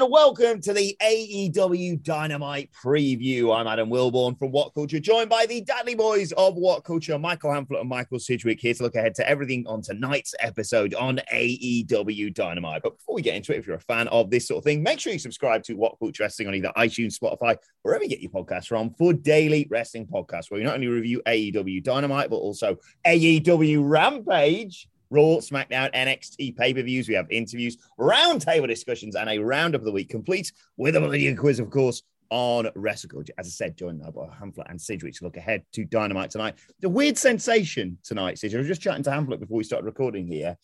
And welcome to the AEW Dynamite preview. I'm Adam Wilborn from What Culture, joined by the Dudley Boys of What Culture, Michael Hamflett and Michael Sidgwick, here to look ahead to everything on tonight's episode on AEW Dynamite. But before we get into it, if you're a fan of this sort of thing, make sure you subscribe to What Culture Wrestling on either iTunes, Spotify, wherever you get your podcasts from for daily wrestling podcasts, where we not only review AEW Dynamite, but also AEW Rampage. Raw, SmackDown, NXT pay per views. We have interviews, roundtable discussions, and a roundup of the week, complete with a Millennium quiz, of course, on Wrestle Culture. As I said, joined by Hamlet and Sidgwick to look ahead to Dynamite tonight. The weird sensation tonight, Sidgwick. I was just chatting to Hamlet before we started recording here.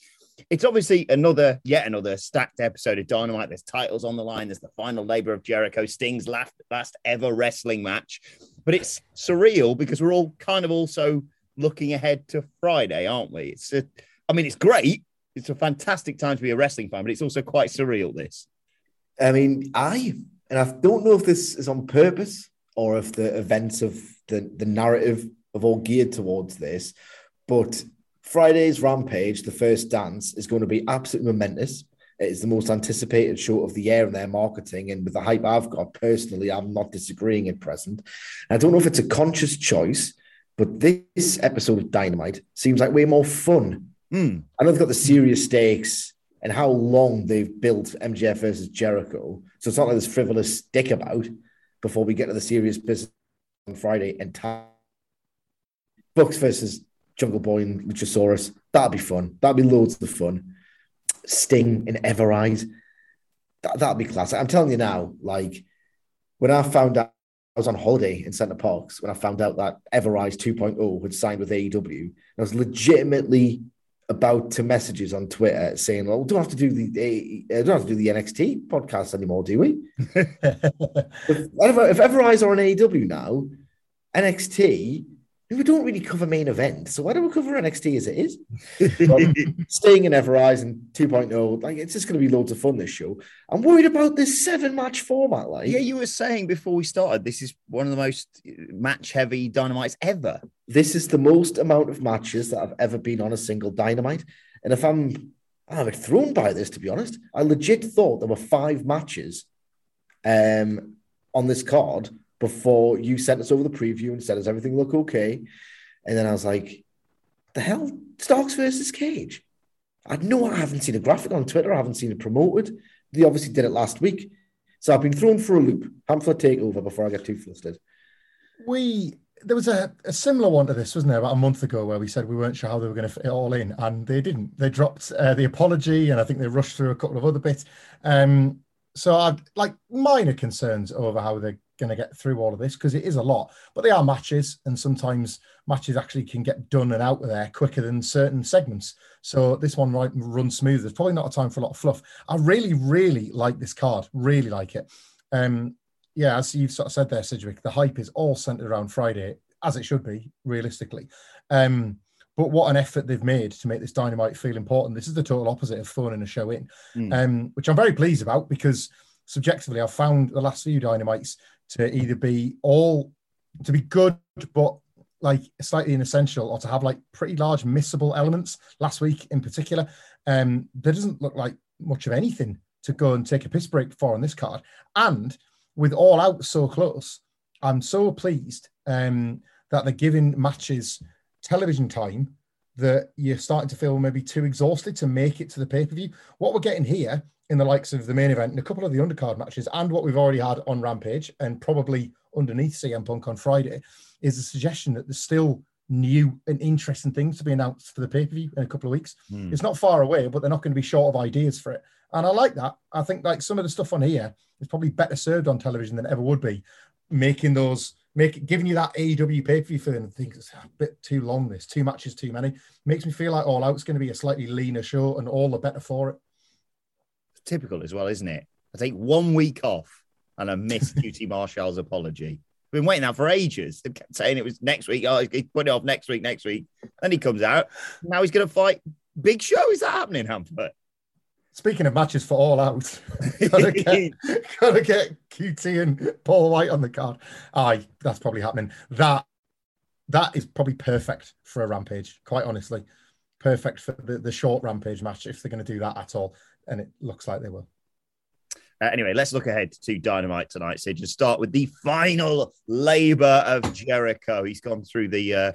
It's obviously another, yet another stacked episode of Dynamite. There's titles on the line. There's the final labor of Jericho, Sting's last, last ever wrestling match. But it's surreal because we're all kind of also looking ahead to Friday, aren't we? It's a I mean, it's great. It's a fantastic time to be a wrestling fan, but it's also quite surreal. This. I mean, I and I don't know if this is on purpose or if the events of the the narrative have all geared towards this, but Friday's Rampage, the first dance, is going to be absolutely momentous. It is the most anticipated show of the year in their marketing, and with the hype I've got personally, I'm not disagreeing at present. I don't know if it's a conscious choice, but this episode of Dynamite seems like way more fun Hmm. I know they've got the serious stakes and how long they've built MJF versus Jericho. So it's not like this frivolous dick about before we get to the serious business on Friday and time. Bucks versus Jungle Boy and Luchasaurus. That'll be fun. That'll be loads of fun. Sting and Ever-Rise. That, that'll be classic. I'm telling you now, like when I found out I was on holiday in Center Parcs when I found out that Ever-Rise 2.0 had signed with AEW. I was legitimately about to messages on Twitter saying, "Well, we don't have to do the uh, don't have to do the NXT podcast anymore, do we?" if, ever, if Ever-Rise are on AEW now, NXT, we don't really cover main event, so why don't we cover NXT as it is? But staying in and 2.0, like it's just going to be loads of fun. This show. I'm worried about this seven match format. Like, Yeah, you were saying before we started, this is one of the most match heavy dynamites ever. this is the most amount of matches that I've ever been on a single dynamite. And if I'm, I'm thrown by this, to be honest, I legit thought there were five matches um, on this card before you sent us over the preview and said, Does everything look okay? And then I was like, The hell? Starks versus Cage. I know I haven't seen a graphic on Twitter, I haven't seen it promoted. They obviously did it last week. So I've been thrown for a loop. Hamflett takeover before I get too flustered. we there was a, a similar one to this, wasn't there, about a month ago, where we said we weren't sure how they were going to fit it all in, and they didn't. They dropped uh, the apology, and I think they rushed through a couple of other bits. Um, so I've like minor concerns over how they're going to get through all of this because it is a lot, but they are matches, and sometimes matches actually can get done and out of there quicker than certain segments. So this one right runs smooth. There's probably not a time for a lot of fluff. I really, really like this card. Really like it. Um, yeah, as you've sort of said there, Sidgwick, the hype is all centered around Friday, as it should be, realistically. Um, but what an effort they've made to make this dynamite feel important. This is the total opposite of phoning a show in, Mm. um, which I'm very pleased about because subjectively, I've found the last few dynamites to either be all to be good, but like slightly inessential, or to have like pretty large missable elements. Last week, in particular, um, there doesn't look like much of anything to go and take a piss break for on this card. And with All Out so close, I'm so pleased um, that they're giving matches television time that you're starting to feel maybe too exhausted to make it to the pay per view. What we're getting here in the likes of the main event and a couple of the undercard matches, and what we've already had on Rampage and probably underneath CM Punk on Friday, is a suggestion that there's still new and interesting things to be announced for the pay per view in a couple of weeks. Hmm. It's not far away, but they're not going to be short of ideas for it. And I like that. I think like some of the stuff on here is probably better served on television than it ever would be. Making those, make giving you that AEW pay per view feeling. Think it's a bit too long. This two matches too many makes me feel like All Out's going to be a slightly leaner show, and all the better for it. typical as well, isn't it? I take one week off and I missed QT Marshall's apology. I've been waiting that for ages. They kept saying it was next week. Oh, he's putting it off next week, next week. Then he comes out. Now he's going to fight Big Show. Is that happening, Hamper? Speaking of matches for All Out, gotta get, gotta get QT and Paul White on the card. Aye, that's probably happening. That that is probably perfect for a rampage. Quite honestly, perfect for the, the short rampage match if they're going to do that at all, and it looks like they will. Uh, anyway, let's look ahead to Dynamite tonight, So just start with the final labor of Jericho. He's gone through the uh,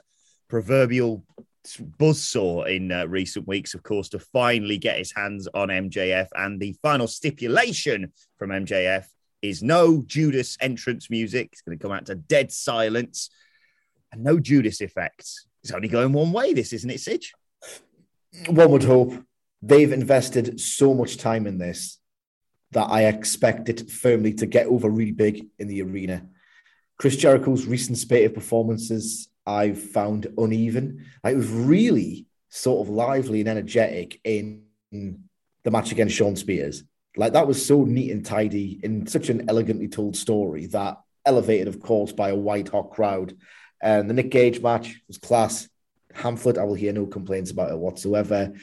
proverbial buzzsaw in uh, recent weeks, of course, to finally get his hands on MJF. And the final stipulation from MJF is no Judas entrance music. It's going to come out to dead silence and no Judas effects. It's only going one way, this, isn't it, Sidge? One would hope they've invested so much time in this that I expect it firmly to get over really big in the arena. Chris Jericho's recent spate of performances I've found uneven. Like, it was really sort of lively and energetic in the match against Shawn Spears. Like that was so neat and tidy in such an elegantly told story that elevated, of course, by a white hot crowd. And the Nick Gage match was class. Hamflett, I will hear no complaints about it whatsoever.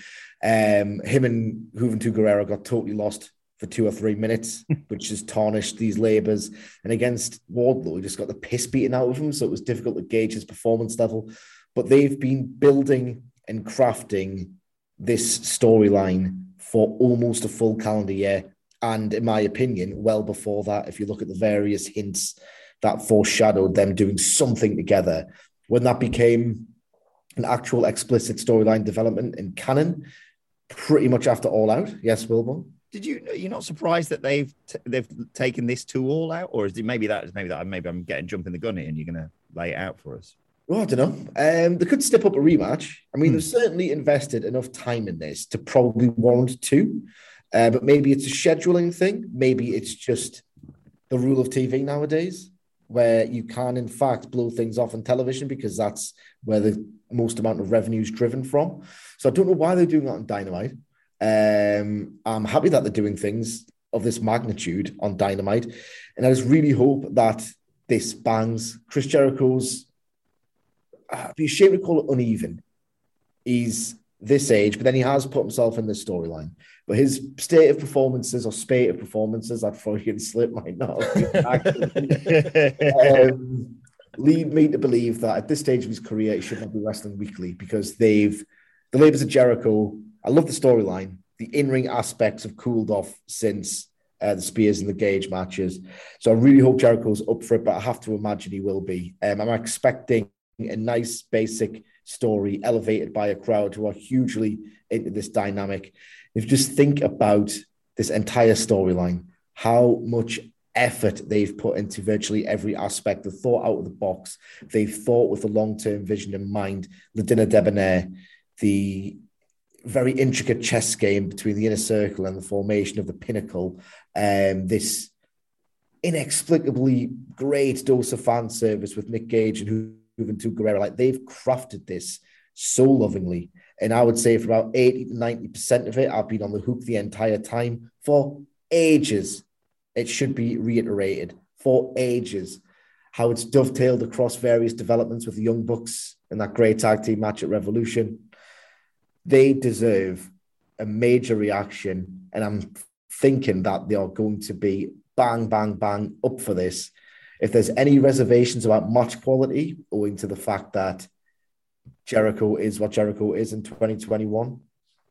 Um, him and Juventud Guerrera got totally lost for two or three minutes, which just tarnished these labors. And against Wardlow, he just got the piss beaten out of him. So it was difficult to gauge his performance level. But they've been building and crafting this storyline for almost a full calendar year. And in my opinion, well before that, if you look at the various hints that foreshadowed them doing something together, when that became an actual explicit storyline development in canon, pretty much after All Out. Yes, Wilbur? Did you? You're not surprised that they've t- they've taken this to all out, or is it maybe that maybe that maybe I'm getting jumping the gun here, and you're going to lay it out for us? Well, I don't know. Um, they could step up a rematch. I mean, they've certainly invested enough time in this to probably warrant two. Uh, but maybe it's a scheduling thing. Maybe it's just the rule of TV nowadays, where you can, in fact, blow things off on television because that's where the most amount of revenue is driven from. So I don't know why they're doing that on Dynamite. Um, I'm happy that they're doing things of this magnitude on Dynamite. And I just really hope that this bangs. Chris Jericho's, I'd be ashamed to call it uneven. He's this age, but then he has put himself in this storyline. But his state of performances or spate of performances, that Freudian slip might not um, lead me to believe that at this stage of his career, he should not be wrestling weekly because they've the labors of Jericho. I love the storyline. The in-ring aspects have cooled off since uh, the Spears and the Gage matches. So I really hope Jericho's up for it, but I have to imagine he will be. Um, I'm expecting a nice basic story elevated by a crowd who are hugely into this dynamic. If you just think about this entire storyline, how much effort they've put into virtually every aspect, the thought out of the box, they've thought with a long-term vision in mind, the dinner debonair, the very intricate chess game between the inner circle and the formation of the pinnacle, um, this inexplicably great dose of fan service with Nick Gage and Juventud Guerrera. Like they've crafted this so lovingly. And I would say for about 80 to 90% of it, I've been on the hook the entire time for ages. It should be reiterated for ages how it's dovetailed across various developments with the Young Bucks and that great tag team match at Revolution. They deserve a major reaction. And I'm thinking that they are going to be bang, bang, bang up for this. If there's any reservations about match quality, owing to the fact that Jericho is what Jericho is in 2021,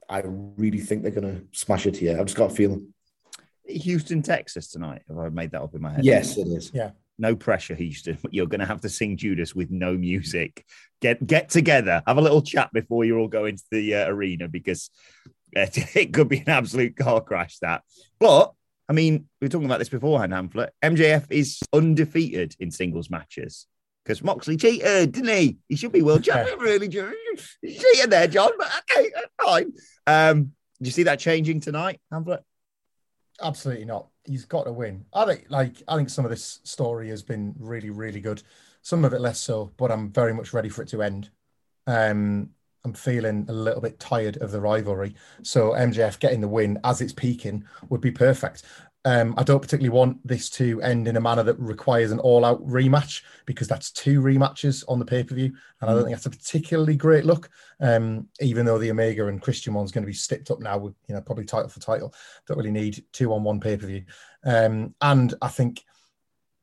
I really think they're going to smash it here. I've just got a feeling. Houston, Texas tonight. Have I made that up in my head? Yes, it is. Yeah. No pressure, Houston. You're going to have to sing Judas with no music. Get get together, have a little chat before you all go into the uh, arena because it, could be an absolute car crash. That, but I mean, we were talking about this beforehand, Hamflett. MJF is undefeated in singles matches because Moxley cheated, didn't he? He should be world champion, really. He cheated there, John. But okay, fine. Um, do you see that changing tonight, Hamflett? Absolutely not. He's got to win. I think, like, I think some of this story has been really, really good. Some of it less so, but I'm very much ready for it to end. Um, I'm feeling a little bit tired of the rivalry. So MJF getting the win as it's peaking would be perfect. Um, I don't particularly want this to end in a manner that requires an all-out rematch because that's two rematches on the pay-per-view, and I don't think that's a particularly great look. Um, even though the Omega and Christian one's going to be sticked up now with you know probably title for title, don't really need two on one pay-per-view. Um, and I think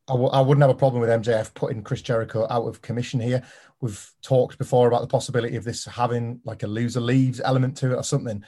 I w- I wouldn't have a problem with MJF putting Chris Jericho out of commission here. We've talked before about the possibility of this having like a loser leaves element to it or something.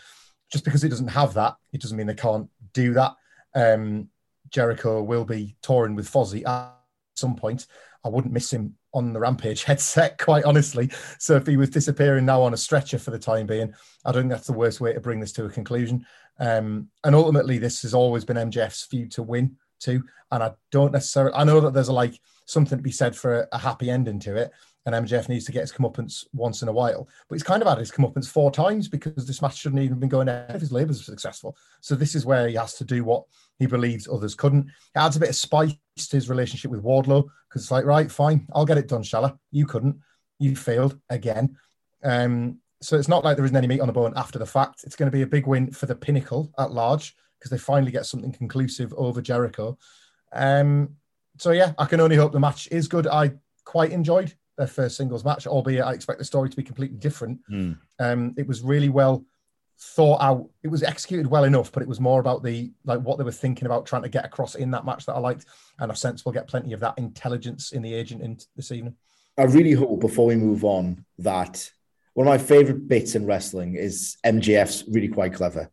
Just because it doesn't have that, it doesn't mean they can't do that. Um, Jericho will be touring with Fozzy at some point. I wouldn't miss him on the Rampage headset, quite honestly. So if he was disappearing now on a stretcher for the time being, I don't think that's the worst way to bring this to a conclusion. Um, and ultimately, this has always been MJF's feud to win too. And I don't necessarily, I know that there's a, like something to be said for a, a happy ending to it. And MJF needs to get his comeuppance once in a while. But he's kind of had his comeuppance four times because this match shouldn't even been going ahead if his labours were successful. So this is where he has to do what he believes others couldn't. It adds a bit of spice to his relationship with Wardlow because it's like, right, fine, I'll get it done, shall I? You couldn't. You failed again. Um, so it's not like there isn't any meat on the bone after the fact. It's going to be a big win for the pinnacle at large because they finally get something conclusive over Jericho. Um, so yeah, I can only hope the match is good. I quite enjoyed their first singles match, albeit I expect the story to be completely different. Mm. Um, it was really well thought out. It was executed well enough, but it was more about the like what they were thinking about trying to get across in that match that I liked, and I sense we'll get plenty of that intelligence in the agent in this evening. I really hope before we move on that one of my favorite bits in wrestling is MJF's really quite clever.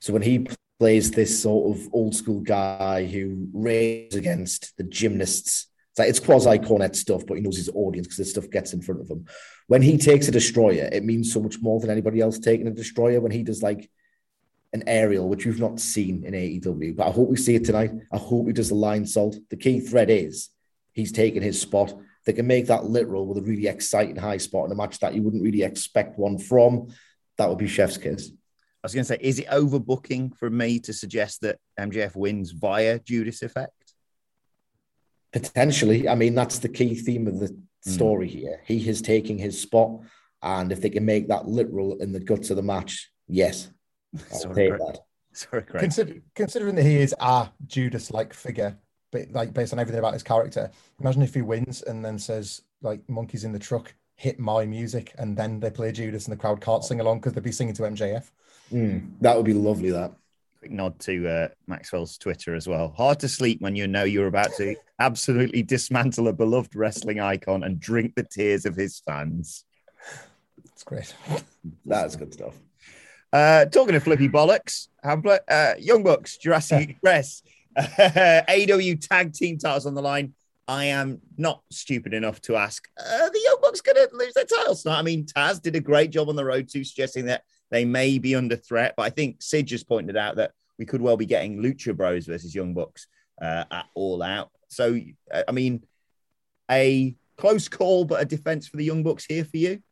So when he plays this sort of old school guy who rages against the gymnasts. It's like it's quasi Cornette stuff, but he knows his audience because this stuff gets in front of him. When he takes a destroyer, it means so much more than anybody else taking a destroyer. When he does like an aerial, which we've not seen in AEW, but I hope we see it tonight. I hope he does the Lionsault. The key thread is he's taking his spot. They can make that literal with a really exciting high spot in a match that you wouldn't really expect one from. That would be Chef's kiss. I was going to say, is it overbooking for me to suggest that MJF wins via Judas effect? Potentially. I mean, that's the key theme of the story mm. here. He is taking his spot. And if they can make that literal in the guts of the match, yes, I'll Sorry, take that. Sorry, Craig. Consider, considering that he is a Judas like figure, but like based on everything about his character, imagine if he wins and then says, like, monkeys in the truck, hit my music, and then they play Judas and the crowd can't sing along because they'd be singing to MJF. Mm, that would be lovely. That quick nod to uh, Maxwell's Twitter as well. Hard to sleep when you know you're about to absolutely dismantle a beloved wrestling icon and drink the tears of his fans. That's great. That's good stuff. Uh, talking to flippy bollocks, Hamlet, uh, Young Bucks, Jurassic Express, AEW tag team titles on the line. I am not stupid enough to ask, uh, the Young Bucks going to lose their titles tonight? I mean, Taz did a great job on the road to suggesting that they may be under threat. But I think Sid just pointed out that we could well be getting Lucha Bros versus Young Bucks uh, at All Out. So, uh, I mean, a close call, but a defense for the Young Bucks here for you.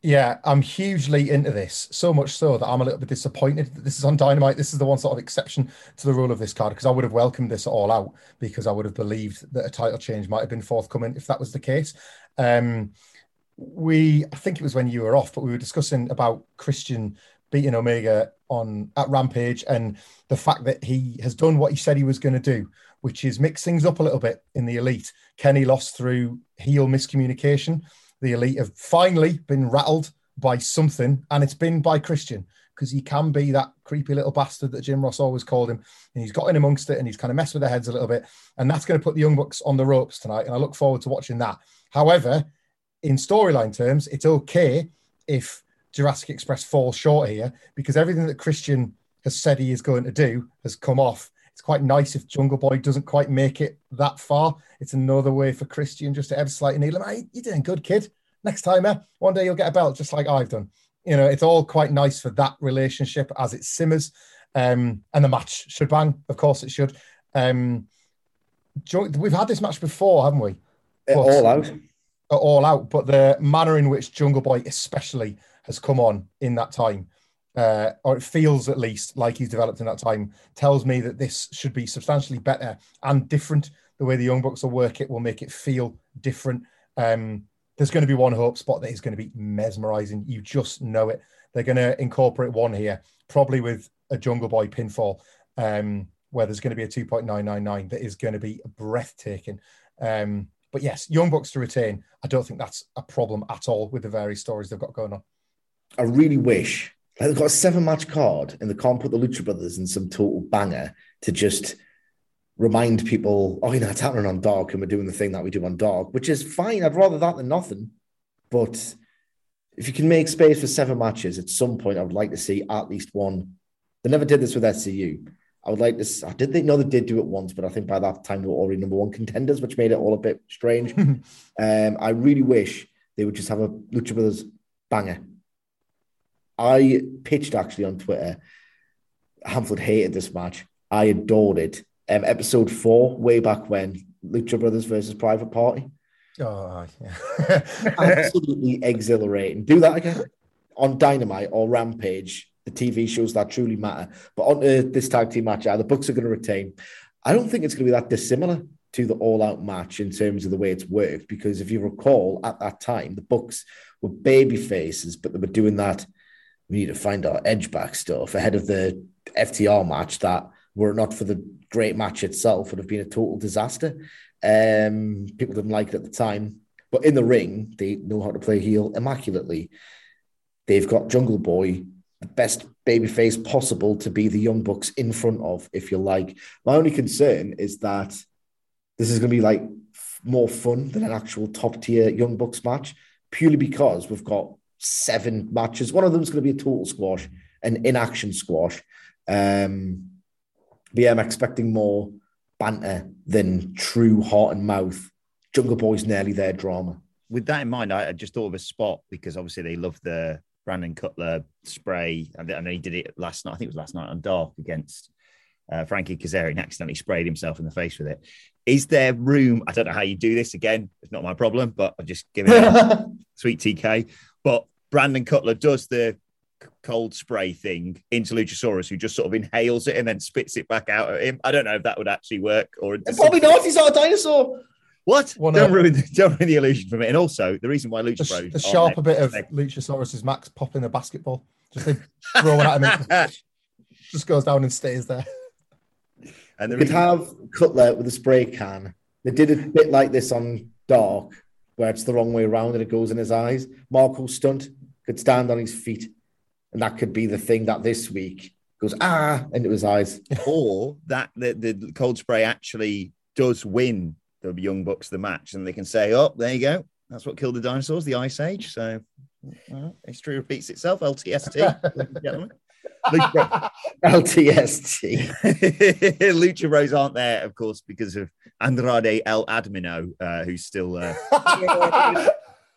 Yeah, I'm hugely into this. So much so that I'm a little bit disappointed that this is on Dynamite. This is the one sort of exception to the rule of this card because I would have welcomed this all out because I would have believed that a title change might have been forthcoming if that was the case. Um, we I think it was when you were off, but we were discussing about Christian beating Omega on at Rampage and the fact that he has done what he said he was going to do, which is mix things up a little bit in the elite. Kenny lost through heel miscommunication. The elite have finally been rattled by something, and it's been by Christian because he can be that creepy little bastard that Jim Ross always called him. And he's got in amongst it and he's kind of messed with their heads a little bit. And that's going to put the Young Bucks on the ropes tonight. And I look forward to watching that. However, in storyline terms, it's okay if Jurassic Express falls short here because everything that Christian has said he is going to do has come off. It's quite nice if Jungle Boy doesn't quite make it that far. It's another way for Christian just to ever slightly kneel him. Hey, you're doing good, kid. Next time, eh? one day you'll get a belt just like I've done. You know, it's all quite nice for that relationship as it simmers. Um, and the match should bang. Of course, it should. Um, we've had this match before, haven't we? But, all out. All out. But the manner in which Jungle Boy, especially, has come on in that time, uh, or it feels at least like he's developed in that time, tells me that this should be substantially better and different. The way the Young Bucks will work it will make it feel different. Um, there's going to be one hope spot that is going to be mesmerizing. You just know it. They're going to incorporate one here, probably with a Jungle Boy pinfall, um, where there's going to be a 2.999 that is going to be breathtaking. Um, but yes, Young Bucks to retain. I don't think that's a problem at all with the various stories they've got going on. I really wish like they've got a seven match card and they can't put the Lucha Brothers in some total banger to just remind people, oh, you know, it's happening on Dark and we're doing the thing that we do on Dark, which is fine. I'd rather that than nothing. But if you can make space for seven matches, at some point, I would like to see at least one. They never did this with SCU. I would like to. I did think no, they did do it once, but I think by that time they were already number one contenders, which made it all a bit strange. um, I really wish they would just have a Lucha Brothers banger. I pitched actually on Twitter. Hamflett hated this match. I adored it um, episode four, way back when, Lucha Brothers versus Private Party. Oh, yeah. Absolutely exhilarating. Do that again on Dynamite or Rampage, the TV shows that truly matter. But on this tag team match, the Bucks are going to retain. I don't think it's going to be that dissimilar to the All Out match in terms of the way it's worked. Because if you recall, at that time, the Bucks were baby faces, but they were doing that. We need to find our edge back stuff ahead of the FTR match that were not for the great match itself, would have been a total disaster. Um, people didn't like it at the time, but in the ring, they know how to play heel immaculately. They've got Jungle Boy, the best babyface possible to be the Young Bucks in front of, if you like. My only concern is that this is going to be like more fun than an actual top tier Young Bucks match, purely because we've got seven matches. One of them is going to be a total squash, an inaction squash. Um, but yeah, I'm expecting more banter than true heart and mouth. Jungle Boy's nearly there drama. With that in mind, I just thought of a spot because obviously they love the Brandon Cutler spray. I know he did it last night. I think it was last night on Dark against uh, Frankie Kazarian accidentally sprayed himself in the face with it. Is there room? I don't know how you do this again. It's not my problem, but I'm just giving it sweet TK. But Brandon Cutler does the cold spray thing into Luchasaurus, who just sort of inhales it and then spits it back out at him. I don't know if that would actually work or probably not. He's not a dinosaur. What? One don't ruin, the, don't ruin the illusion for me. And also, the reason why Lucha the, the sharper bit of Luchasaurus is Max popping a basketball, just throwing at him, just goes down and stays there. And they could have Cutler with a spray can. They did a bit like this on Dark, where it's the wrong way around and it goes in his eyes. Marko Stunt could stand on his feet and that could be the thing that this week goes ah into his eyes. or that the, the cold spray actually does win the Young Bucks the match, and they can say, "Oh, there you go. That's what killed the dinosaurs, the Ice Age." So uh, history repeats itself. LTST, gentlemen. LTST. Lucha Bros aren't there, of course, because of Andrade El Admino, uh, who's still. Uh,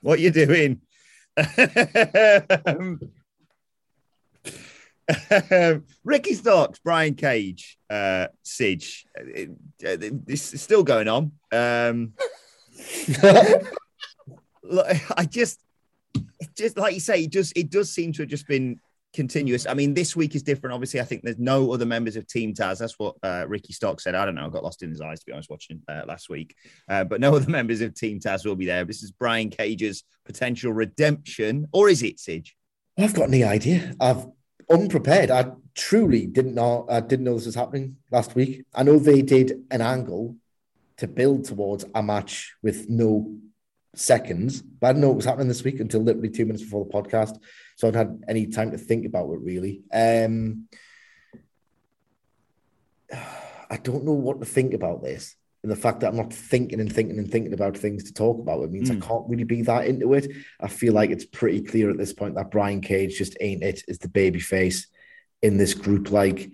what you doing? um, Ricky Starks, Brian Cage, uh, Sidge. Uh, this is still going on. Um, I just, just like you say, it just it does seem to have just been continuous. I mean, this week is different. Obviously, I think there's no other members of Team Taz. That's what uh, Ricky Starks said. I don't know. I got lost in his eyes to be honest watching uh, last week. Uh, but no other members of Team Taz will be there. This is Brian Cage's potential redemption, or is it Sidge? I've got any idea. I've unprepared. I truly didn't know. I didn't know this was happening last week. I know they did an angle to build towards a match with no seconds, but I didn't know what was happening this week until literally two minutes before the podcast. So I'd had any time to think about it really. Um, I don't know what to think about this and the fact that I'm not thinking and thinking and thinking about things to talk about, it means mm. I can't really be that into it. I feel like it's pretty clear at this point that Brian Cage just ain't it, is the baby face in this group. Like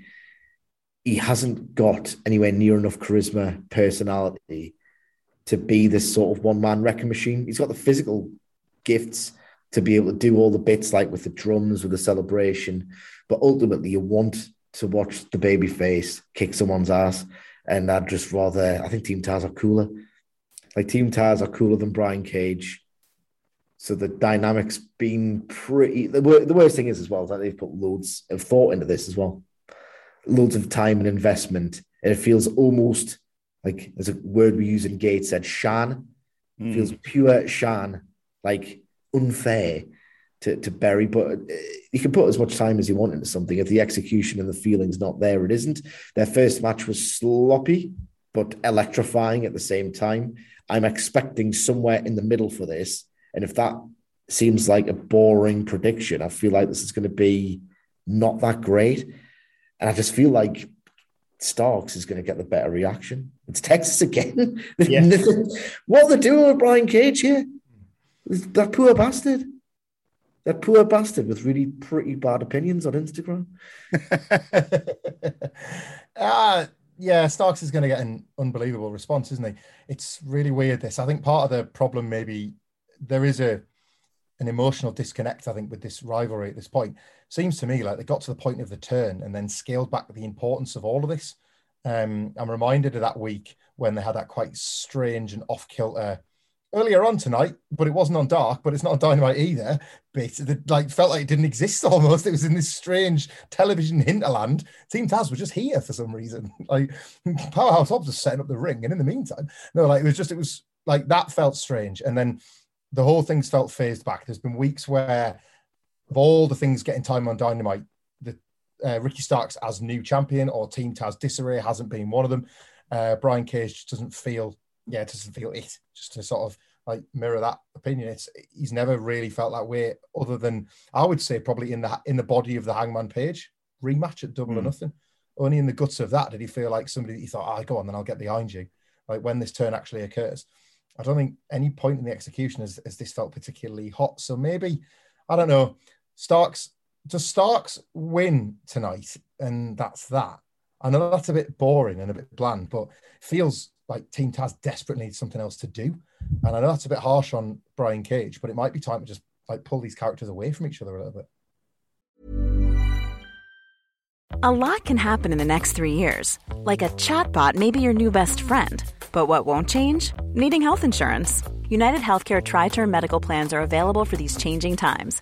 he hasn't got anywhere near enough charisma, personality to be this sort of one man wrecking machine. He's got the physical gifts to be able to do all the bits like with the drums, with the celebration. But ultimately, you want to watch the baby face kick someone's ass. And I'd just rather, I think Team Taz are cooler. Like Team Taz are cooler than Brian Cage. So the dynamics being pretty. The, the worst thing is as well that they've put loads of thought into this as well, loads of time and investment, and it feels almost like there's a word we use in Gateshead, shan. Mm. Feels pure shan, like unfair to, to bury. But uh, you can put as much time as you want into something. If the execution and the feeling's not there, it isn't. Their first match was sloppy, but electrifying at the same time. I'm expecting somewhere in the middle for this. And if that seems like a boring prediction, I feel like this is going to be not that great. And I just feel like Starks is going to get the better reaction. It's Texas again. Yeah. what are they doing with Brian Cage here? That poor bastard. That poor bastard with really pretty bad opinions on Instagram. uh, yeah, Starks is going to get an unbelievable response, isn't he? It's really weird. This, I think, part of the problem maybe there is a an emotional disconnect. I think with this rivalry at this point, seems to me like they got to the point of the turn and then scaled back the importance of all of this. Um, I'm reminded of that week when they had that quite strange and off kilter earlier on tonight, but it wasn't on Dark, but it's not on Dynamite either. Bit that like felt like it didn't exist almost. It was in this strange television hinterland. Team Taz was just here for some reason. Like Powerhouse Hobbs was setting up the ring, and in the meantime, no, like it was just it was like that felt strange, and then the whole thing's felt phased back. There's been weeks where of all the things getting time on Dynamite, the uh, Ricky Starks as new champion or Team Taz disarray hasn't been one of them. Uh, Brian Cage just doesn't feel yeah, doesn't feel it. Just to sort of like mirror that opinion, it's he's never really felt that way, other than I would say probably in the in the body of the Hangman Page rematch at Double mm. or hmm. Nothing. Only in the guts of that did he feel like somebody he thought, "I oh, go on, then I'll get behind you." Like when this turn actually occurs, I don't think any point in the execution has, has this felt particularly hot. So maybe I don't know. Starks does Starks win tonight, and that's that. I know that's a bit boring and a bit bland, but feels like Team Taz desperately needs something else to do. And I know that's a bit harsh on Brian Cage, but it might be time to just like pull these characters away from each other a little bit. A lot can happen in the next three years. Like a chatbot may be your new best friend. But what won't change? Needing health insurance. United Healthcare TriTerm Medical Plans are available for these changing times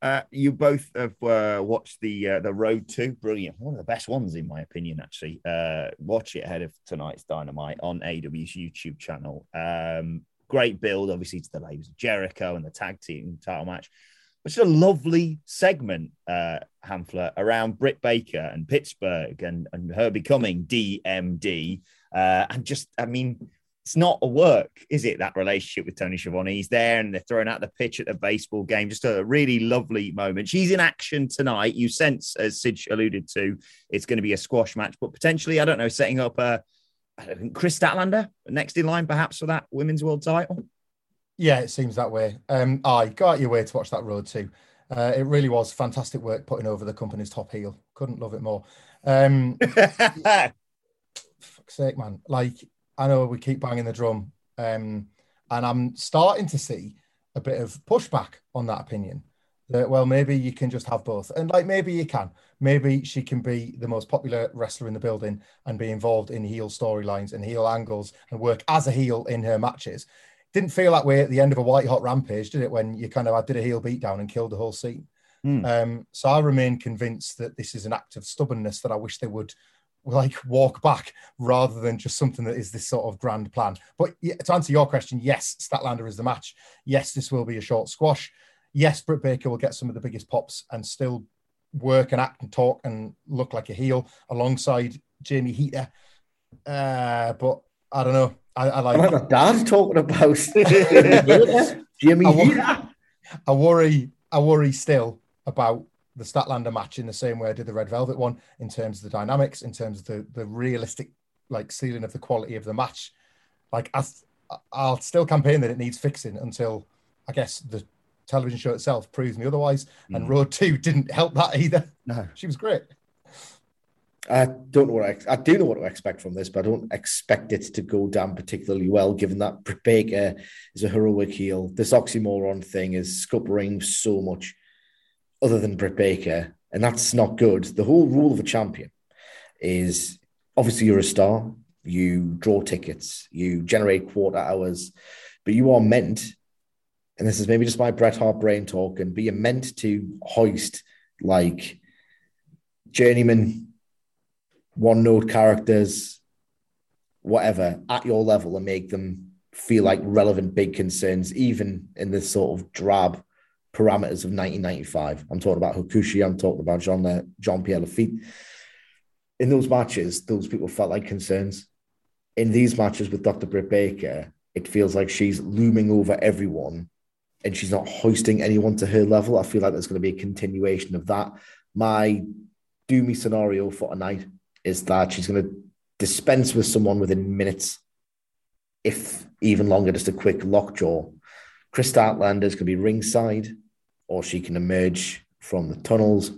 Uh, you both have uh, watched the uh, the Road to brilliant, one of the best ones in my opinion. Actually, uh, watch it ahead of tonight's Dynamite on AEW's YouTube channel. Um, great build, obviously, to the labels of Jericho and the tag team title match. But just a lovely segment, uh, Hamflett, around Britt Baker and Pittsburgh and, and her becoming DMD. Uh, and just, I mean, it's not a work, is it? That relationship with Tony Schiavone. He's there and they're throwing out the pitch at the baseball game. Just a really lovely moment. She's in action tonight. You sense, as Sid alluded to, it's going to be a squash match, but potentially, I don't know, setting up a Kris Statlander next in line, perhaps for that women's world title. Yeah, it seems that way. Um, I go out your way to watch that road too. Uh, it really was fantastic work putting over the company's top heel. Couldn't love it more. Um, fuck's sake, man! Like I know we keep banging the drum, um, and I'm starting to see a bit of pushback on that opinion. That well, maybe you can just have both, and like maybe you can. Maybe she can be the most popular wrestler in the building and be involved in heel storylines and heel angles and work as a heel in her matches didn't feel that way at the end of a white hot rampage, did it? When you kind of I did a heel beatdown and killed the whole scene. Mm. Um, so I remain convinced that this is an act of stubbornness that I wish they would like walk back rather than just something that is this sort of grand plan. But to answer your question, yes, Statlander is the match. Yes, this will be a short squash. Yes, Britt Baker will get some of the biggest pops and still work and act and talk and look like a heel alongside Jamie Hayter. Uh, but I don't know. I, I like. My dad talking about Jimmy. I, I worry. I worry still about the Statlander match in the same way I did the Red Velvet one in terms of the dynamics, in terms of the the realistic like ceiling of the quality of the match. Like I, I'll still campaign that it needs fixing until I guess the television show itself proves me otherwise. Mm. And Road Two didn't help that either. No, she was great. I don't know what I, I do know what to expect from this, but I don't expect it to go down particularly well, given that Britt Baker is a heroic heel. This oxymoron thing is scuppering so much other than Britt Baker, and that's not good. The whole rule of a champion is obviously you're a star, you draw tickets, you generate quarter hours, but you are meant, and this is maybe just my Bret Hart brain talking, but you're meant to hoist like journeyman one note characters, whatever, at your level and make them feel like relevant big concerns, even in the sort of drab parameters of 1995. I'm talking about Hakushi, I'm talking about John, uh, John Pierre Lafitte. In those matches, those people felt like concerns. In these matches with Dr. Britt Baker, it feels like she's looming over everyone and she's not hoisting anyone to her level. I feel like there's going to be a continuation of that. My doomy scenario for tonight is that she's going to dispense with someone within minutes, if even longer, just a quick lockjaw. Kris Statlander is going to be ringside, or she can emerge from the tunnels.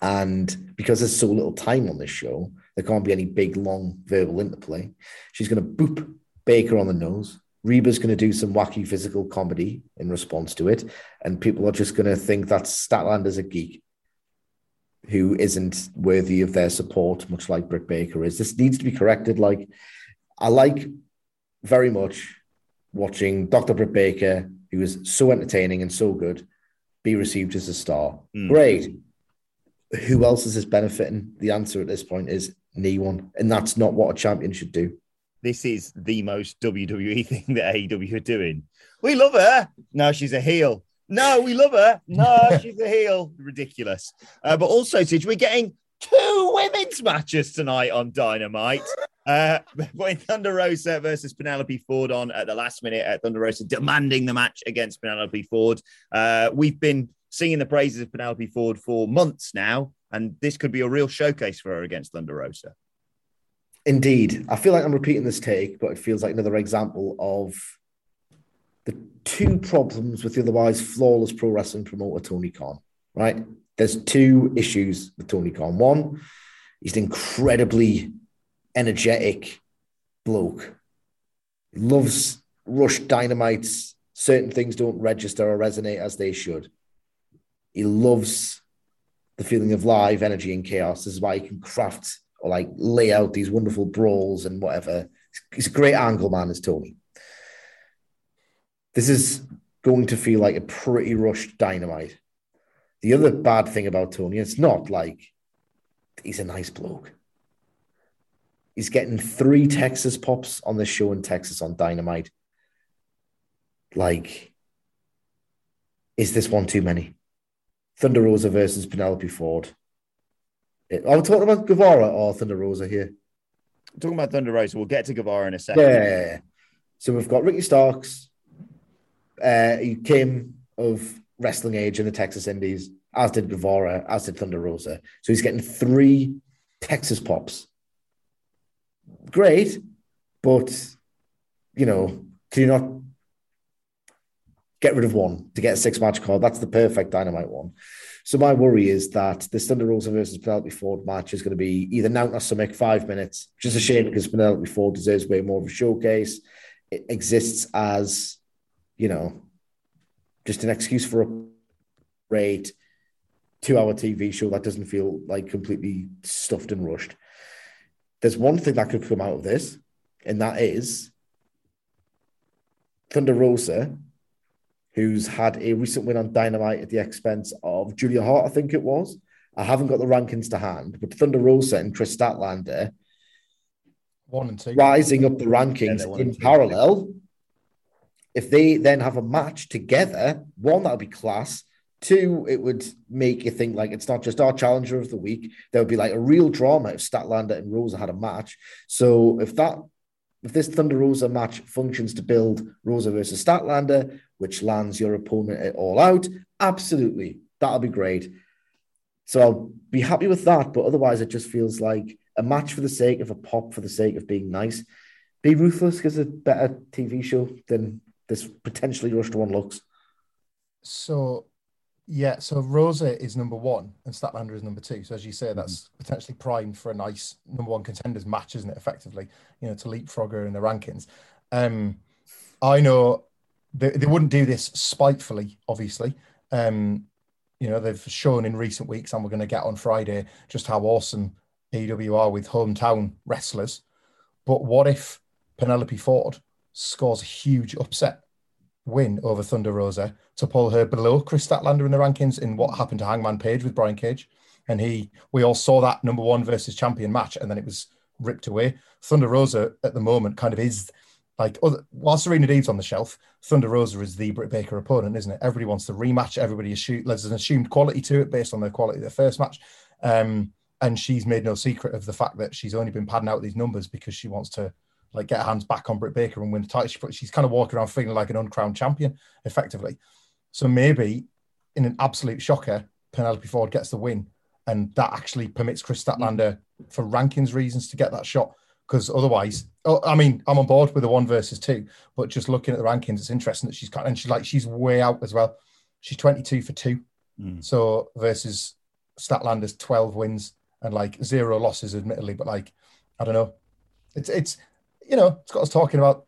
And because there's so little time on this show, there can't be any big, long verbal interplay. She's going to boop Baker on the nose. Reba's going to do some wacky physical comedy in response to it. And people are just going to think that Statlander's a geek who isn't worthy of their support, much like Britt Baker is. This needs to be corrected. Like, I like very much watching Dr. Britt Baker, who is so entertaining and so good, be received as a star. Mm. Great. Who else is this benefiting? The answer at this point is no one. And that's not what a champion should do. This is the most WWE thing that AEW are doing. We love her. No, she's a heel. No, we love her. No, she's a heel. Ridiculous. Uh, but also, Sidge, we're getting two women's matches tonight on Dynamite. Uh, putting Thunder Rosa versus Penelope Ford on at the last minute at Thunder Rosa demanding the match against Penelope Ford. Uh, we've been singing the praises of Penelope Ford for months now, and this could be a real showcase for her against Thunder Rosa. Indeed. I feel like I'm repeating this take, but it feels like another example of the two problems with the otherwise flawless pro wrestling promoter Tony Khan, right? There's two issues with Tony Khan. One, he's incredibly energetic bloke. Loves rush dynamites. Certain things don't register or resonate as they should. He loves the feeling of live energy and chaos. This is why he can craft or like lay out these wonderful brawls and whatever. He's a great angle man, is Tony this is going to feel like a pretty rushed dynamite. The other bad thing about Tony, it's not like he's a nice bloke. He's getting three Texas pops on the show in Texas on Dynamite. Like, is this one too many? Thunder Rosa versus Penelope Ford. Are we talking about Guevara or Thunder Rosa here? talking about Thunder Rosa. We'll get to Guevara in a second. Yeah. So we've got Ricky Starks, uh, he came of wrestling age in the Texas Indies, as did Guevara, as did Thunder Rosa. So he's getting three Texas pops. Great, but you know, can you not get rid of one to get a six match card. That's the perfect dynamite one. So my worry is that this Thunder Rosa versus Penelope Ford match is going to be either now or Summit five minutes, which is a shame because Penelope Ford deserves way more of a showcase. It exists as, you know, just an excuse for a great two hour TV show that doesn't feel like completely stuffed and rushed. There's one thing that could come out of this, and that is Thunder Rosa who's had a recent win on Dynamite at the expense of Julia Hart, I think it was. I haven't got the rankings to hand, but Thunder Rosa and Kris Statlander one and two rising up the rankings yeah, in parallel. If they then have a match together, one that would be class. Two, it would make you think like it's not just our challenger of the week. There would be like a real drama if Statlander and Rosa had a match. So if that if this Thunder Rosa match functions to build Rosa versus Statlander, which lands your opponent at all out, absolutely, that'll be great. So I'll be happy with that. But otherwise, it just feels like a match for the sake of a pop, for the sake of being nice. Be ruthless because a better TV show than this potentially rushed one looks. So yeah, so Rosa is number one and Statlander is number two. So as you say, that's mm-hmm. potentially primed for a nice number one contenders match, isn't it? Effectively, you know, to leapfrog her in the rankings. Um, I know they, they wouldn't do this spitefully, obviously. Um, you know, they've shown in recent weeks, and we're going to get on Friday just how awesome AEW are with hometown wrestlers. But what if Penelope Ford scores a huge upset win over Thunder Rosa to pull her below Kris Statlander in the rankings in what happened to Hangman Page with Brian Cage. And he, we all saw that number one versus champion match, and then it was ripped away. Thunder Rosa at the moment kind of is like, while Serena Deeb's on the shelf, Thunder Rosa is the Britt Baker opponent, isn't it? Everybody wants to rematch. Everybody assume, there's an assumed quality to it based on the quality of the first match. Um, and she's made no secret of the fact that she's only been padding out these numbers because she wants to like get her hands back on Britt Baker and win the title. She's kind of walking around feeling like an uncrowned champion, effectively. So maybe in an absolute shocker, Penelope Ford gets the win, and that actually permits Kris Statlander, for rankings reasons, to get that shot. Because otherwise, oh, I mean, I'm on board with the one versus two, but just looking at the rankings, it's interesting that she's kind and she's like she's way out as well. She's 22 for two, mm. so versus Statlander's 12 wins and like zero losses, admittedly, but like I don't know, it's it's you know, it's got us talking about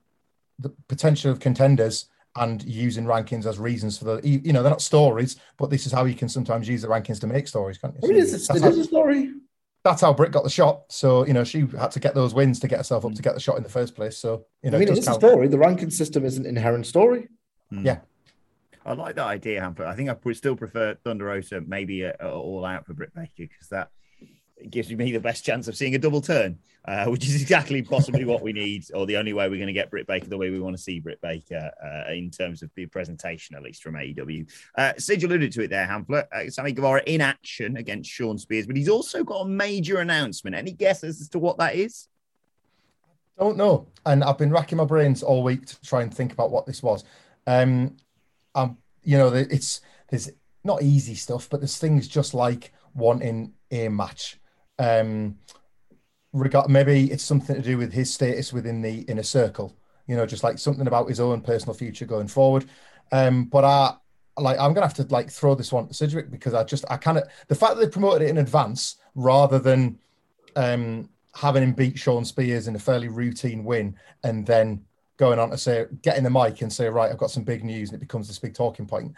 the potential of contenders and using rankings as reasons for the, you know, they're not stories, but this is how you can sometimes use the rankings to make stories, can't you? I mean, it's, a, it is a story. That's how Britt got the shot. So, you know, she had to get those wins to get herself up to get the shot in the first place. So, you know, I mean, it it's count. a story. The ranking system is an inherent story. Mm. Yeah. I like that idea, Hamper. I think I would still prefer Thunder Rosa maybe a, a all out for Britt Baker because that gives me the best chance of seeing a double turn, uh, which is exactly possibly what we need, or the only way we're going to get Britt Baker the way we want to see Britt Baker uh, in terms of the presentation, at least from AEW. Uh, Sid alluded to it there, Hamflett. Uh, Sammy Guevara in action against Shawn Spears, but he's also got a major announcement. Any guesses as to what that is? Don't know, and I've been racking my brains all week to try and think about what this was. Um, um, you know, it's there's not easy stuff, but there's things just like wanting a match um, regard maybe it's something to do with his status within the inner circle. You know, just like something about his own personal future going forward. Um, but I like I'm gonna have to like throw this one to Sidgwick because I just I kind of the fact that they promoted it in advance rather than um, having him beat Shawn Spears in a fairly routine win and then going on to say getting the mic and say right I've got some big news and it becomes this big talking point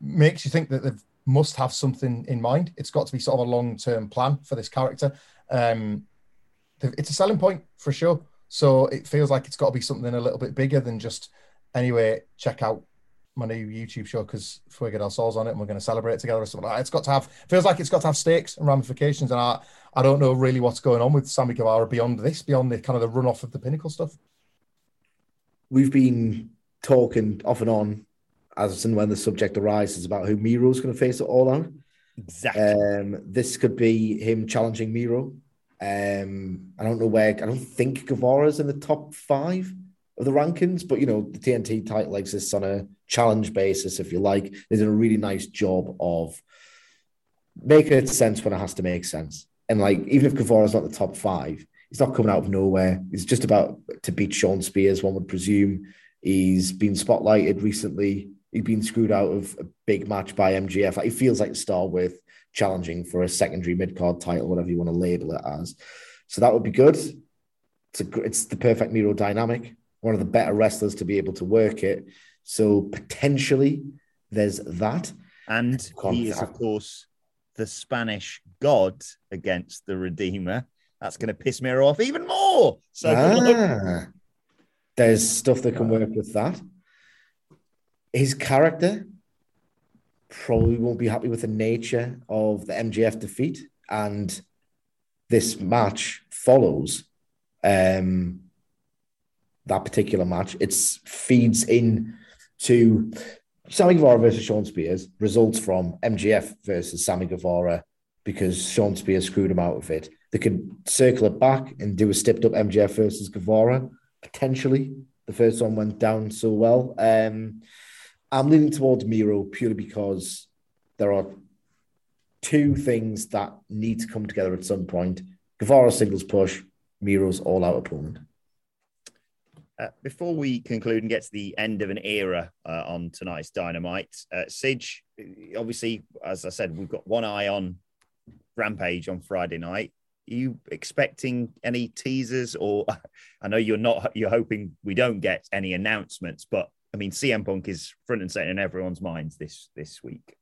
makes you think that they've must have something in mind. It's got to be sort of a long term plan for this character. Um, it's a selling point for sure. So it feels like it's got to be something a little bit bigger than just anyway. Check out my new YouTube show because Fuego del Sol's on it and we're going to celebrate together or something like. It's got to have feels like it's got to have stakes and ramifications. And I I don't know really what's going on with Sammy Guevara beyond this, beyond the kind of the run off of the pinnacle stuff. We've been talking off and on as and when the subject arises about who Miro is going to face at all on. Exactly. Um, this could be him challenging Miro. Um, I don't know where. I don't think Guevara's in the top five of the rankings, but you know the TNT title exists on a challenge basis, if you like. They did a really nice job of making it sense when it has to make sense. And like, even if Guevara's not the top five, he's not coming out of nowhere. He's just about to beat Shawn Spears, one would presume. He's been spotlighted recently he'd been screwed out of a big match by MJF. Like, he feels like a star worth challenging for a secondary mid card title, whatever you want to label it as. So that would be good. It's a, it's the perfect Miro dynamic. One of the better wrestlers to be able to work it. So potentially there's that. And he is, of course, the Spanish god against the Redeemer. That's going to piss Miro off even more. So ah, there's stuff that can work with that. His character probably won't be happy with the nature of the MJF defeat, and this match follows um, that particular match. It feeds in to Sammy Guevara versus Shawn Spears results from MJF versus Sammy Guevara because Shawn Spears screwed him out of it. They could circle it back and do a stepped up MJF versus Guevara potentially. The first one went down so well. Um, I'm leaning towards Miro purely because there are two things that need to come together at some point. Guevara singles push, Miro's all out opponent. Uh, before we conclude and get to the end of an era uh, on tonight's Dynamite, uh, Sidge, obviously, as I said, we've got one eye on Rampage on Friday night. Are you expecting any teasers, or I know you're not. You're hoping we don't get any announcements, but I mean, CM Punk is front and center in everyone's minds this this week.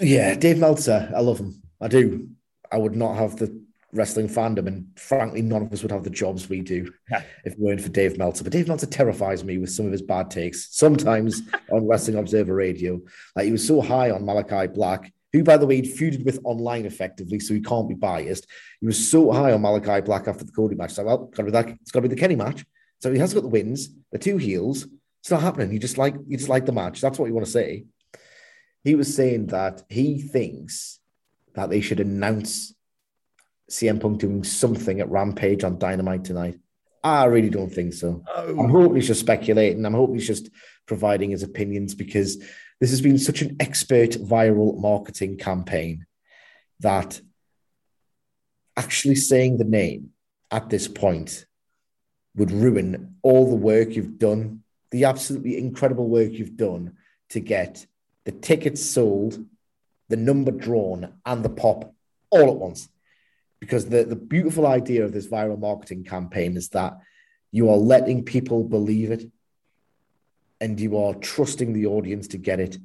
Yeah, Dave Meltzer, I love him. I do. I would not have the wrestling fandom, and frankly, none of us would have the jobs we do yeah. if it weren't for Dave Meltzer. But Dave Meltzer terrifies me with some of his bad takes. Sometimes on Wrestling Observer Radio, like he was so high on Malakai Black, who, by the way, feuded with online effectively, so he can't be biased. He was so high on Malakai Black after the Cody match. So, well, got to be that. It's got to be the Kenny match. So he has got the wins, the two heels. It's not happening. You just like you just like the match. That's what you want to say. He was saying that he thinks that they should announce CM Punk doing something at Rampage on Dynamite tonight. I really don't think so. Oh. I'm hoping he's just speculating. I'm hoping he's just providing his opinions because this has been such an expert viral marketing campaign that actually saying the name at this point would ruin all the work you've done, the absolutely incredible work you've done to get the tickets sold, the number drawn, and the pop all at once. Because the, the beautiful idea of this viral marketing campaign is that you are letting people believe it and you are trusting the audience to get it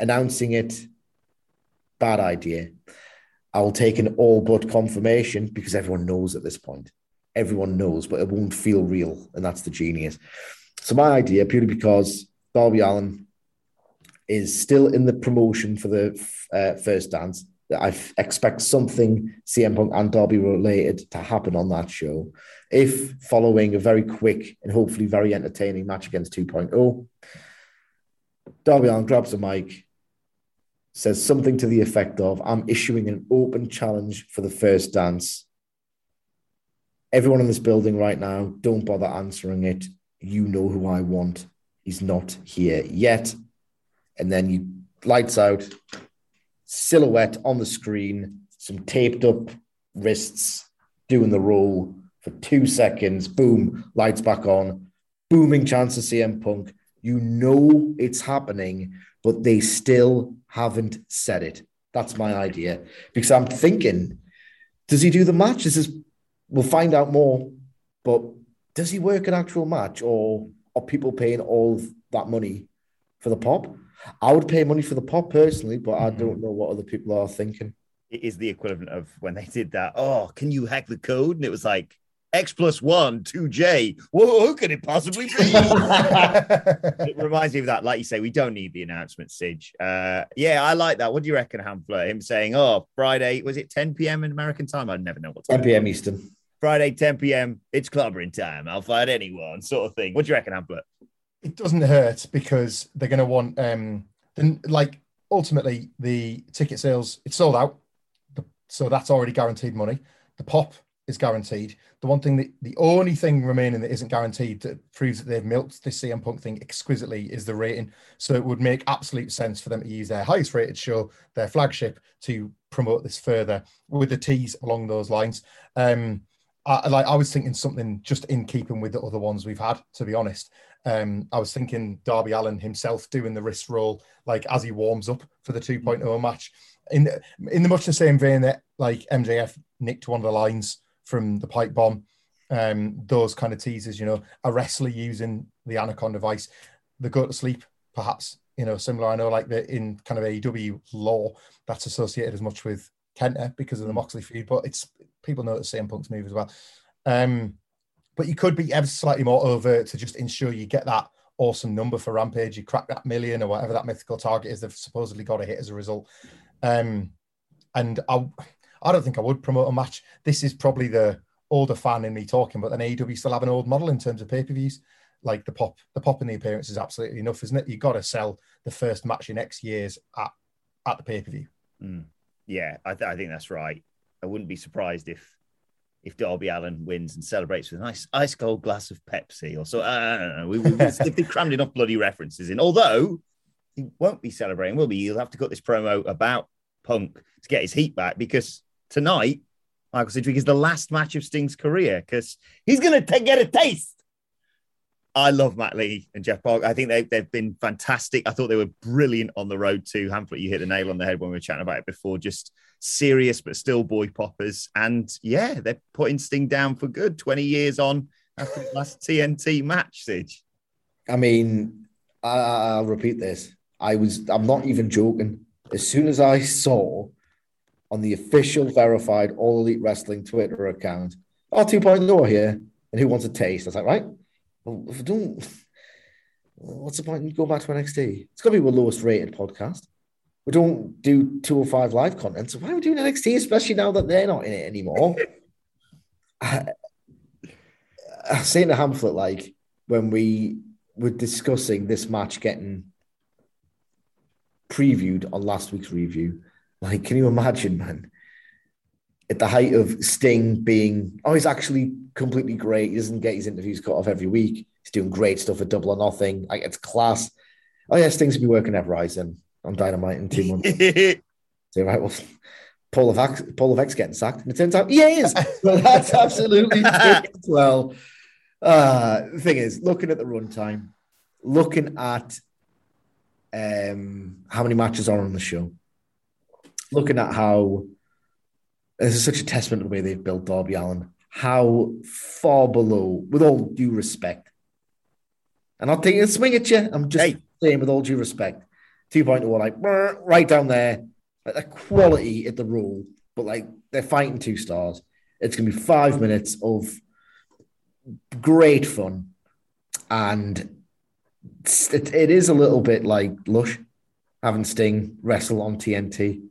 announcing it. Bad idea. I'll take an all but confirmation because everyone knows at this point. Everyone knows but it won't feel real and that's the genius so my idea purely because darby Allin is still in the promotion for the uh, first dance I expect something CM Punk and Darby related to happen on that show. If following a very quick and hopefully very entertaining match against 2.0, Darby Allin grabs a mic, says something to the effect of, I'm issuing an open challenge for the first dance. Everyone in this building right now, don't bother answering it. You know who I want. He's not here yet. And then you lights out, silhouette on the screen, some taped up wrists doing the roll for two seconds. Boom, lights back on. Booming chance of CM Punk. You know it's happening, but they still haven't said it. That's my idea. Because I'm thinking, does he do the match? This is we'll find out more, but does he work an actual match or are people paying all that money for the pop? I would pay money for the pop personally, but I don't know what other people are thinking. It is the equivalent of when they did that. Oh, can you hack the code? And it was like X plus one, two J. Whoa, who could it possibly be? it reminds me of that. Like you say, we don't need the announcement, Sidge. Uh, yeah, I like that. What do you reckon, Hamflett? Him saying, oh, Friday, was it 10 p.m. in American time? I never know what time." 10 p.m. Eastern. Friday, 10 p.m. It's clobbering time. I'll fight anyone, sort of thing. What do you reckon, Hamflett? it doesn't hurt because they're going to want um like ultimately the ticket sales it's sold out so that's already guaranteed money the pop is guaranteed the one thing that the only thing remaining that isn't guaranteed that proves that they've milked this CM Punk thing exquisitely is the rating so it would make absolute sense for them to use their highest rated show their flagship to promote this further with the tease along those lines um I, like I was thinking something just in keeping with the other ones we've had. To be honest, um, I was thinking Darby Allin himself doing the wrist roll like as he warms up for the 2.0 match, in the, in the much the same vein that like MJF nicked one of the lines from the pipe bomb. Um, those kind of teasers, you know, a wrestler using the Anaconda Vice, the go to sleep, perhaps, you know, similar. I know like the in kind of AEW law that's associated as much with Kenta because of the Moxley feud, but it's people know the same Punk's move as well. Um, but you could be ever slightly more overt to just ensure you get that awesome number for Rampage, you crack that million or whatever that mythical target is they've supposedly got to hit as a result. Um, and I, I don't think I would promote a match. This is probably the older fan in me talking, but then AEW still have an old model in terms of pay per views. Like the pop, the pop in the appearance is absolutely enough, isn't it? You got to sell the first match in X years at at the pay per view. Mm. Yeah, I, th- I think that's right. I wouldn't be surprised if if Darby Allin wins and celebrates with a nice ice cold glass of Pepsi or so. I don't know. We, we, they've crammed enough bloody references in. Although he won't be celebrating, will be? You'll have to cut this promo about Punk to get his heat back because tonight, Michael Sidgwick is the last match of Sting's career because he's going to get a taste. I love Matt Lee and Jeff Park. I think they, they've been fantastic. I thought they were brilliant on the road to Hamflett. You hit the nail on the head when we were chatting about it before. Just serious but still boy poppers. And yeah, they're putting Sting down for good 20 years on after the last TNT match, Sidge. I mean, I, will repeat this. I was, I'm not even joking. As soon as I saw on the official verified All Elite Wrestling Twitter account, R2.0 here, and who wants a taste? I was like, right, well, if I don't, what's the point in going back to NXT? It's got to be the lowest rated podcast we don't do 205 live content. So why are we doing NXT, especially now that they're not in it anymore? I, I saying to Hamflett, like when we were discussing this match getting previewed on last week's review, like, can you imagine, man? At the height of Sting being, oh, he's actually completely great. He doesn't get his interviews cut off every week. He's doing great stuff at Double or Nothing. Like, it's class. Oh, yeah, Sting's be working at Verizon on Dynamite in two months. so right, well, Paul Levesque, Paul Levesque getting sacked, and it turns out he is. well, that's absolutely well. Uh, the thing is, looking at the runtime, looking at um, how many matches are on the show, looking at how this is such a testament to the way they've built Darby Allin, how far below, with all due respect, and I'll take a swing at you. I'm just hey. saying, with all due respect, 2.0 like right down there, like the quality at the rule, but like they're fighting two stars. It's gonna be five minutes of great fun, and it, it is a little bit like Lush having Sting wrestle on TNT.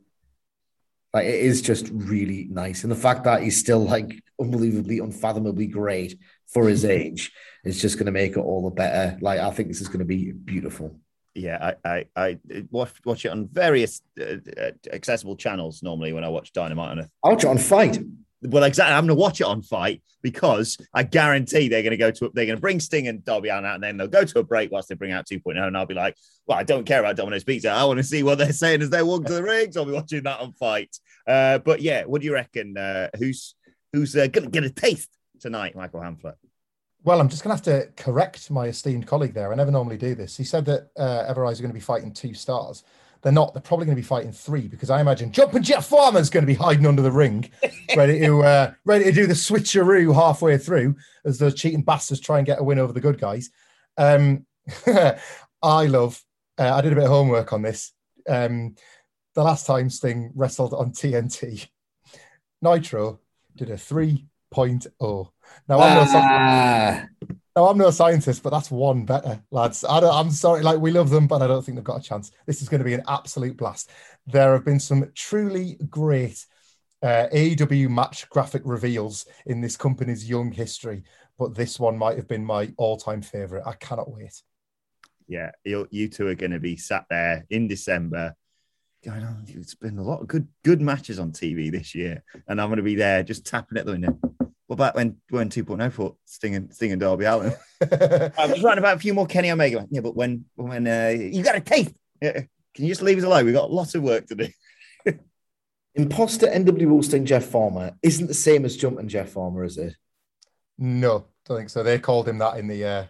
Like it is just really nice, and the fact that he's still like unbelievably, unfathomably great for his age is just going to make it all the better. Like I think this is going to be beautiful yeah, I, I, I watch watch it on various uh, uh, accessible channels normally when I watch Dynamite. On I watch it on Fight. Well, exactly. I'm going to watch it on Fight because I guarantee they're going to go to they're going to bring Sting and Darby Allin out, and then they'll go to a break whilst they bring out 2.0, and I'll be like, well, I don't care about Domino's Pizza. I want to see what they're saying as they walk to the ring. So I'll be watching that on Fight. Uh, but yeah, what do you reckon? Uh, who's who's uh, going to get a taste tonight, Michael Hamflett? Well, I'm just going to have to correct my esteemed colleague there. I never normally do this. He said that uh, Ever-Rise are going to be fighting two stars. They're not. They're probably going to be fighting three because I imagine Jumping Jeff Farmer's going to be hiding under the ring, ready to uh, ready to do the switcheroo halfway through as those cheating bastards try and get a win over the good guys. Um, I love. Uh, I did a bit of homework on this. Um, the last time Sting wrestled on TNT, Nitro did a 3.0 now I'm ah. Now I'm no scientist, but that's one better, lads. I I'm sorry, like we love them, but I don't think they've got a chance. This is going to be an absolute blast. There have been some truly great uh, AEW match graphic reveals in this company's young history, but this one might have been my all-time favorite. I cannot wait. Yeah, you two are going to be sat there in December going on. It's been a lot of good good matches on TV this year, and I'm going to be there just tapping at the window. What about when when 2.0 fought Sting and Sting and Darby Allin? I'm just writing about a few more Kenny Omega. Yeah, but when when uh, you got a taste, can you just leave us alone? We've got lots of work to do. Imposter NWO Sting Jeff Farmer isn't the same as Jumping Jeff Farmer, is it? No, don't think so. They called him that in the uh,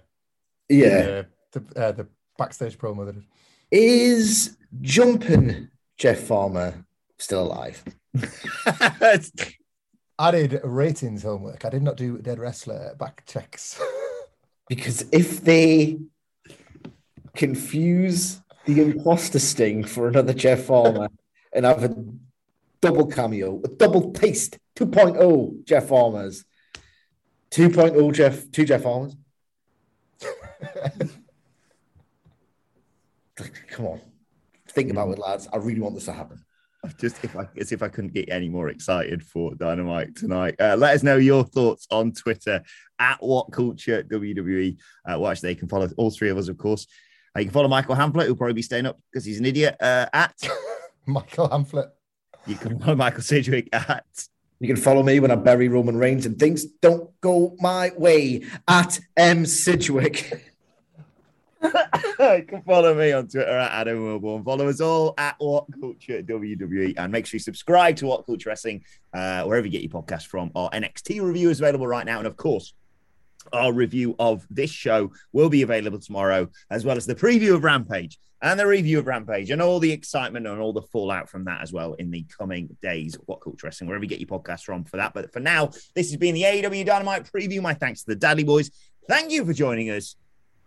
Yeah. the the, uh, the backstage promo. They did. Is jumping Jeff Farmer still alive? I did ratings homework. I did not do dead wrestler back checks. Because if they confuse the imposter sting for another Jeff Farmer and have a double cameo, a double taste, 2.0 Jeff Farmers, 2.0 Jeff, two Jeff Farmers. Come on, think about it, lads. I really want this to happen. Just if I as if I couldn't get any more excited for Dynamite tonight. Uh, let us know your thoughts on Twitter at What Culture WWE. Uh, well, actually, they can follow all three of us, of course. Uh, you can follow Michael Hamflett, who'll probably be staying up because he's an idiot. Uh, at Michael Hamflett. you can follow Michael Sidgwick at You can follow me when I bury Roman Reigns and things don't go my way at M Sidgwick. you can follow me on Twitter at Adam Wilborn. Follow us all at What Culture WWE. And make sure you subscribe to What Culture Wrestling uh, wherever you get your podcast from. Our NXT review is available right now. And of course, our review of this show will be available tomorrow, as well as the preview of Rampage and the review of Rampage and all the excitement and all the fallout from that as well in the coming days. What Culture Wrestling, wherever you get your podcast from for that. But for now, this has been the AEW Dynamite preview. My thanks to the Dudley Boys. Thank you for joining us.